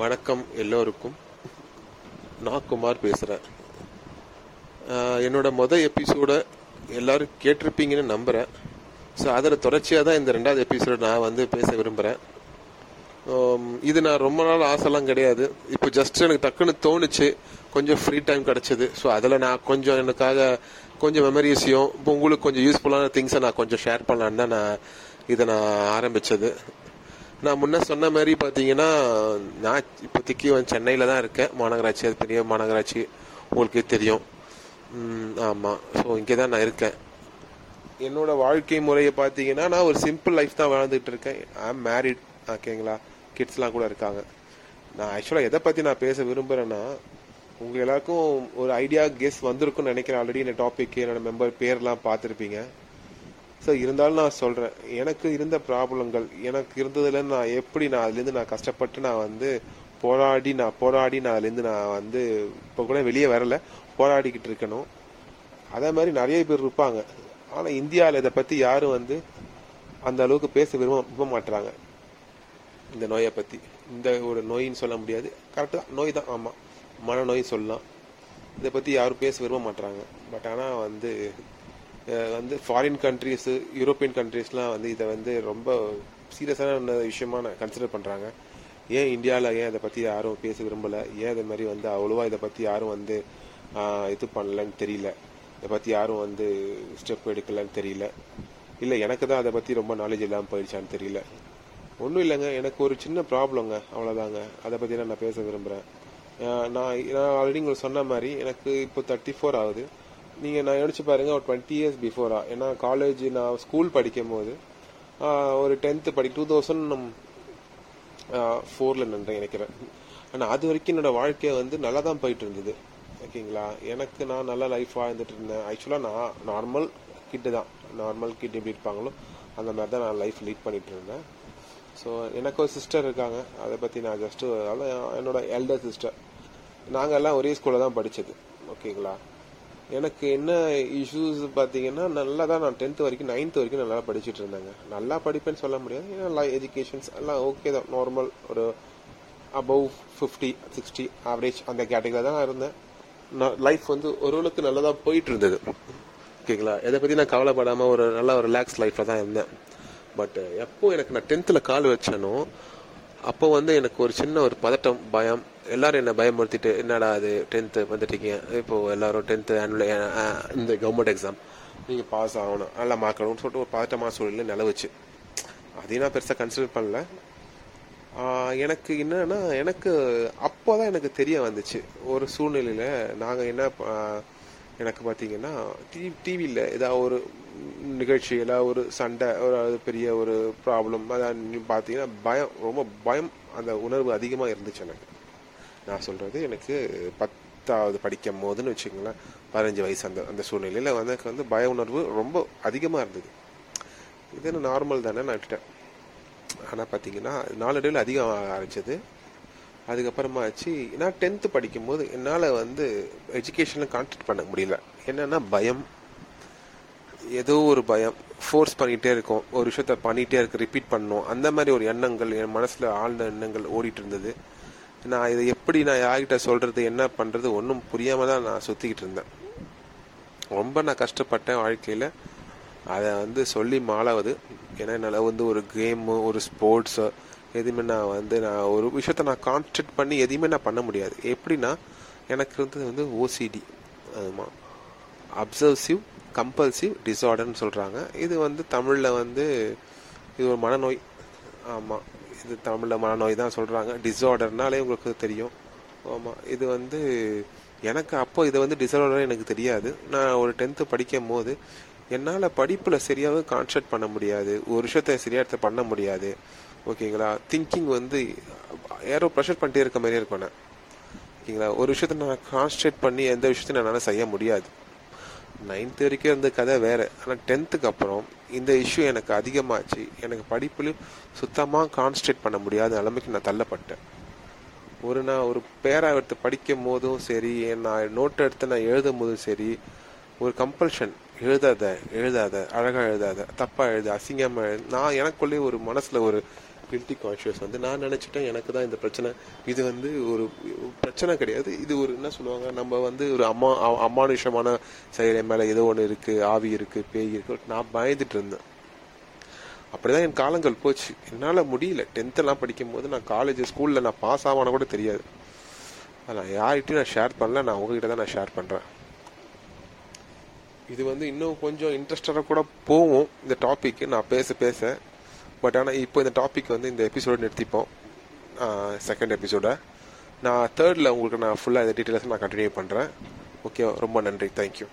வணக்கம் எல்லோருக்கும். நான் குமார் பேசுகிறேன் என்னோட மொதல் எபிசோட எல்லாரும் கேட்டிருப்பீங்கன்னு நம்புகிறேன் ஸோ அதில் தொடர்ச்சியாக தான் இந்த ரெண்டாவது எபிசோட நான் வந்து பேச விரும்புகிறேன் இது நான் ரொம்ப நாள் ஆசைலாம் கிடையாது. இப்போ ஜஸ்ட் எனக்கு டக்குன்னு தோணுச்சு. கொஞ்சம் ஃப்ரீ டைம் கிடச்சிது. ஸோ அதில் நான் கொஞ்சம் எனக்காக கொஞ்சம் மெமரிஸையும் இப்போ உங்களுக்கு கொஞ்சம் யூஸ்ஃபுல்லான திங்ஸை நான் கொஞ்சம் ஷேர் பண்ணலான்னு தான் நான் இதை நான் ஆரம்பித்தது நான் முன்ன சொன்ன மாதிரி பார்த்தீங்கன்னா நான் இப்போதைக்கு சென்னையில் தான் இருக்கேன். மாநகராட்சி அது பெரிய மாநகராட்சி உங்களுக்கே தெரியும். ஆமாம் ஸோ இங்கே தான் நான் இருக்கேன். என்னோட வாழ்க்கை முறையை பார்த்தீங்கன்னா நான் ஒரு சிம்பிள் லைஃப் தான் வாழ்ந்துட்டு இருக்கேன். ஐ ஆம் மேரிட் ஓகேங்களா கிட்ஸ்லாம் கூட இருக்காங்க. நான் ஆக்சுவலாக எதை பற்றி நான் பேச விரும்புகிறேன்னா உங்கள் எல்லாருக்கும் ஒரு ஐடியா கெஸ் வந்திருக்கும்னு நினைக்கிறேன். ஆல்ரெடி இந்த டாபிக் என்னோட மெம்பர் பேர்லாம் பார்த்துருப்பீங்க. ஸோ இருந்தாலும் நான் சொல்கிறேன் எனக்கு இருந்த ப்ராப்ளங்கள் எனக்கு இருந்ததுலேருந்து நான் எப்படி நான் அதுலேருந்து நான் கஷ்டப்பட்டு நான் வந்து போராடி நான் போராடி நான் அதுலேருந்து நான் வந்து இப்போ கூட வெளியே வரல போராடிக்கிட்டு இருக்கணும். அதே மாதிரி நிறைய பேர் இருப்பாங்க. ஆனால் இந்தியாவில் இதை பற்றி யாரும் வந்து அந்த அளவுக்கு பேச விரும்ப விரும்ப மாட்டுறாங்க இந்த நோயை பற்றி இந்த ஒரு நோயின்னு சொல்ல முடியாது. கரெக்டாக நோய் தான். ஆமாம் மனநோய் சொல்லலாம். இதை பற்றி யாரும் பேச விரும்ப மாட்டுறாங்க பட் ஆனால் வந்து வந்து ஃபாரின் கண்ட்ரீஸு யூரோப்பியன் கண்ட்ரீஸ்லாம் வந்து இதை வந்து ரொம்ப சீரியஸான விஷயமா கன்சிடர் பண்ணுறாங்க ஏன் இந்தியாவில் ஏன் இதை பற்றி யாரும் பேச விரும்பலை? ஏன் இதை மாதிரி வந்து அவ்வளோவா இதை பற்றி யாரும் வந்து இது பண்ணலன்னு தெரியல? இதை பற்றி யாரும் வந்து ஸ்டெப் எடுக்கலன்னு தெரியல. இல்லை எனக்கு தான் அதை பற்றி ரொம்ப நாலேஜ் இல்லாமல் போயிடுச்சான்னு தெரியல. ஒன்றும் இல்லைங்க. எனக்கு ஒரு சின்ன ப்ராப்ளங்க அவ்வளோதாங்க அதை பற்றி நான் பேச விரும்புகிறேன் நான் நான் ஆல்ரெடி உங்களுக்கு சொன்ன மாதிரி எனக்கு இப்போ தேர்ட்டி ஃபோர் ஆகுது. நீங்கள் நான் யோசிச்சு பாருங்கள் ஒரு டுவெண்ட்டி இயர்ஸ் பிஃபோரா ஏன்னா காலேஜ் நான் ஸ்கூல் படிக்கும் போது ஒரு டென்த்து படி டூ தௌசண்ட் ஃபோரில் நன்றி நினைக்கிறேன். ஆனால் அது வரைக்கும் என்னோடய வாழ்க்கை வந்து நல்லா தான் போயிட்டு இருந்தது ஓகேங்களா? எனக்கு நான் நல்லா லைஃப் வாழ்ந்துட்டு இருந்தேன். ஆக்சுவலாக நான் நார்மல் கிட்டு தான். நார்மல் கிட் எப்படி இருப்பாங்களோ அந்த மாதிரி தான் நான் லைஃப் லீட் பண்ணிட்டு இருந்தேன். ஸோ எனக்கு ஒரு சிஸ்டர் இருக்காங்க. அதை பற்றி நான் ஜஸ்ட்டு என்னோட எல்டர் சிஸ்டர் நாங்கள் எல்லாம் ஒரே ஸ்கூலில் தான் படித்தது ஓகேங்களா? எனக்கு என்ன இஷ்யூஸ் பார்த்தீங்கன்னா நல்லா தான் நான் டென்த்து வரைக்கும் நைன்த் வரைக்கும் நல்லா படிச்சுட்டு இருந்தேங்க. நல்லா படிப்பேன்னு சொல்ல முடியாது. ஏன்னா எஜுகேஷன்ஸ் எல்லாம் ஓகே தான். நார்மல் ஒரு அபவ் ஃபிஃப்டி சிக்ஸ்டி ஆவரேஜ் அந்த கேட்டகரியில் தான் நான் இருந்தேன். லைஃப் வந்து ஓரளவுக்கு நல்லதாக போயிட்டு இருந்தது ஓகேங்களா? இதை பற்றி நான் கவலைப்படாமல் ஒரு நல்ல ஒரு ரிலாக்ஸ் லைஃப்பில் தான் இருந்தேன். பட் எப்போ எனக்கு நான் டென்த்தில் கால் வச்சேனோ அப்போ வந்து எனக்கு ஒரு சின்ன ஒரு பதட்டம் பயம் எல்லாரும் என்ன பயமுறுத்திட்டு என்னடா அது டென்த்து வந்துட்டீங்க. இப்போ எல்லாரும் டென்த்து ஆனுவல் இந்த கவர்மெண்ட் எக்ஸாம் நீங்கள் பாஸ் ஆகணும். நல்லா மார்க் ஆகணும்னு சொல்லிட்டு ஒரு பதட்டமான சூழ்நிலை நிலவுச்சு. அதையும் நான் பெருசாக கன்சிடர் பண்ணல. எனக்கு என்னன்னா எனக்கு அப்போ தான் எனக்கு தெரிய வந்துச்சு. ஒரு சூழ்நிலையில் நாங்கள் என்ன எனக்கு பார்த்தீங்கன்னா டிவி டிவியில் ஏதாவது ஒரு நிகழ்ச்சி ஏதாவது ஒரு சண்டை ஒரு பெரிய ஒரு ப்ராப்ளம் அதான் பார்த்தீங்கன்னா பயம் ரொம்ப பயம் அந்த உணர்வு அதிகமாக இருந்துச்சு எனக்கு. நான் சொல்கிறது எனக்கு பத்தாவது படிக்கும் போதுன்னு வச்சுக்கோங்களேன் பதினஞ்சு வயசு அந்த அந்த சூழ்நிலையில் வந்து எனக்கு வந்து பய உணர்வு ரொம்ப அதிகமாக இருந்தது. இதுன்னு நார்மல் தானே நான் விட்டுட்டேன். ஆனால் பார்த்தீங்கன்னா நாளடைவில் அதிகம் ஆரம்பிச்சது. அதுக்கப்புறமா ஆச்சு நான் டென்த்து படிக்கும்போது என்னால் வந்து எஜுகேஷனில் கான்சன்ட்ரேட் பண்ண முடியல. என்னென்னா பயம். ஏதோ ஒரு பயம். ஃபோர்ஸ் பண்ணிகிட்டே இருக்கும். ஒரு விஷயத்த பண்ணிகிட்டே இருக்கு ரிப்பீட் பண்ணணும் அந்த மாதிரி ஒரு எண்ணங்கள் என் மனசில் ஆழ்ந்த எண்ணங்கள் ஓடிட்டு இருந்தது. நான் இதை எப்படி நான் யார்கிட்ட சொல்கிறது என்ன பண்ணுறது ஒன்றும் புரியாமல் தான் நான் சுற்றிக்கிட்டு இருந்தேன். ரொம்ப நான் கஷ்டப்பட்டேன் வாழ்க்கையில். அதை வந்து சொல்லி மாளாவது. ஏன்னா என்னால் வந்து ஒரு கேமு ஒரு ஸ்போர்ட்ஸு எதுவுமே நான் வந்து நான் ஒரு விஷயத்த நான் கான்சன்ட்ரேட் பண்ணி எதையுமே நான் பண்ண முடியாது. எப்படின்னா எனக்கு இருந்தது வந்து ஓசிடி ஆமாம் அப்சர்வ்சிவ் கம்பல்சிவ் டிசார்டர்னு சொல்கிறாங்க இது வந்து தமிழில் வந்து இது ஒரு மனநோய். ஆமாம் இது தமிழில் மனநோய் தான் சொல்கிறாங்க டிஸார்டர்னாலே உங்களுக்கு தெரியும். ஆமாம் இது வந்து எனக்கு அப்போ இதை வந்து டிஸார்டர் எனக்கு தெரியாது. நான் ஒரு டென்த்து படிக்கும் போது என்னால் படிப்பில் சரியாக கான்சன்ட்ரேட் பண்ண முடியாது. ஒரு விஷயத்த சரியாக பண்ண முடியாது. ஓகேங்களா? திங்கிங் வந்து யாரோ ப்ரெஷர் பண்ணிட்டே இருக்க மாதிரியே இருக்கும் நான். ஓகேங்களா? ஒரு விஷயத்த நான் கான்சன்ட்ரேட் பண்ணி எந்த விஷயத்தையும் என்னால் செய்ய முடியாது. நைன்த்து வரைக்கும் இருந்த கதை வேறு. ஆனால் டென்த்துக்கு அப்புறம் இந்த இஷ்யூ எனக்கு அதிகமாச்சு. எனக்கு படிப்புலையும் சுத்தமாக கான்சன்ட்ரேட் பண்ண முடியாத நிலைமைக்கு நான் தள்ளப்பட்டேன். ஒரு நான் ஒரு பேரா எடுத்து படிக்கும் போதும் சரி நான் நோட் எடுத்து நான் எழுதும் போதும் சரி ஒரு கம்பல்ஷன் எழுதாத எழுதாத அழகாக எழுதாத தப்பாக எழுத அசிங்கமாக எழுது நான் எனக்குள்ளேயே ஒரு மனசில் ஒரு கில்ட்டி கான்ஷியஸ் வந்து நான் நினச்சிட்டேன் எனக்கு தான் இந்த பிரச்சனை. இது வந்து ஒரு பிரச்சனை கிடையாது. இது ஒரு என்ன சொல்லுவாங்க நம்ம வந்து ஒரு அம்மா அ- அமானுஷமான செயல் மேலே ஏதோ ஒன்று இருக்குது ஆவி இருக்குது பேய் இருக்குது நான் பயந்துட்டு இருந்தேன். அப்படிதான் என் காலங்கள் போச்சு. என்னால் முடியல. டென்த்தெல்லாம் படிக்கும் போது நான் காலேஜ் ஸ்கூலில் நான் பாஸ் ஆவான கூட தெரியாது. நான் யார்கிட்டையும் நான் ஷேர் பண்ணல. நான் உங்ககிட்ட தான் நான் ஷேர் பண்ணுறேன் இது வந்து இன்னும் கொஞ்சம் இன்ட்ரெஸ்டடாக கூட போகும் இந்த டாபிக் நான் பேச பேச. பட் ஆனால் இப்போ இந்த டாபிக் வந்து இந்த எபிசோட நிறுத்திப்போம். செகண்ட் எபிசோட நான் தேர்டில் உங்களுக்கு நான் ஃபுல்லாக இந்த டீட்டெயில்ஸ் நான் கண்டினியூ பண்ணுறேன் ஓகே ரொம்ப நன்றி. தேங்க்யூ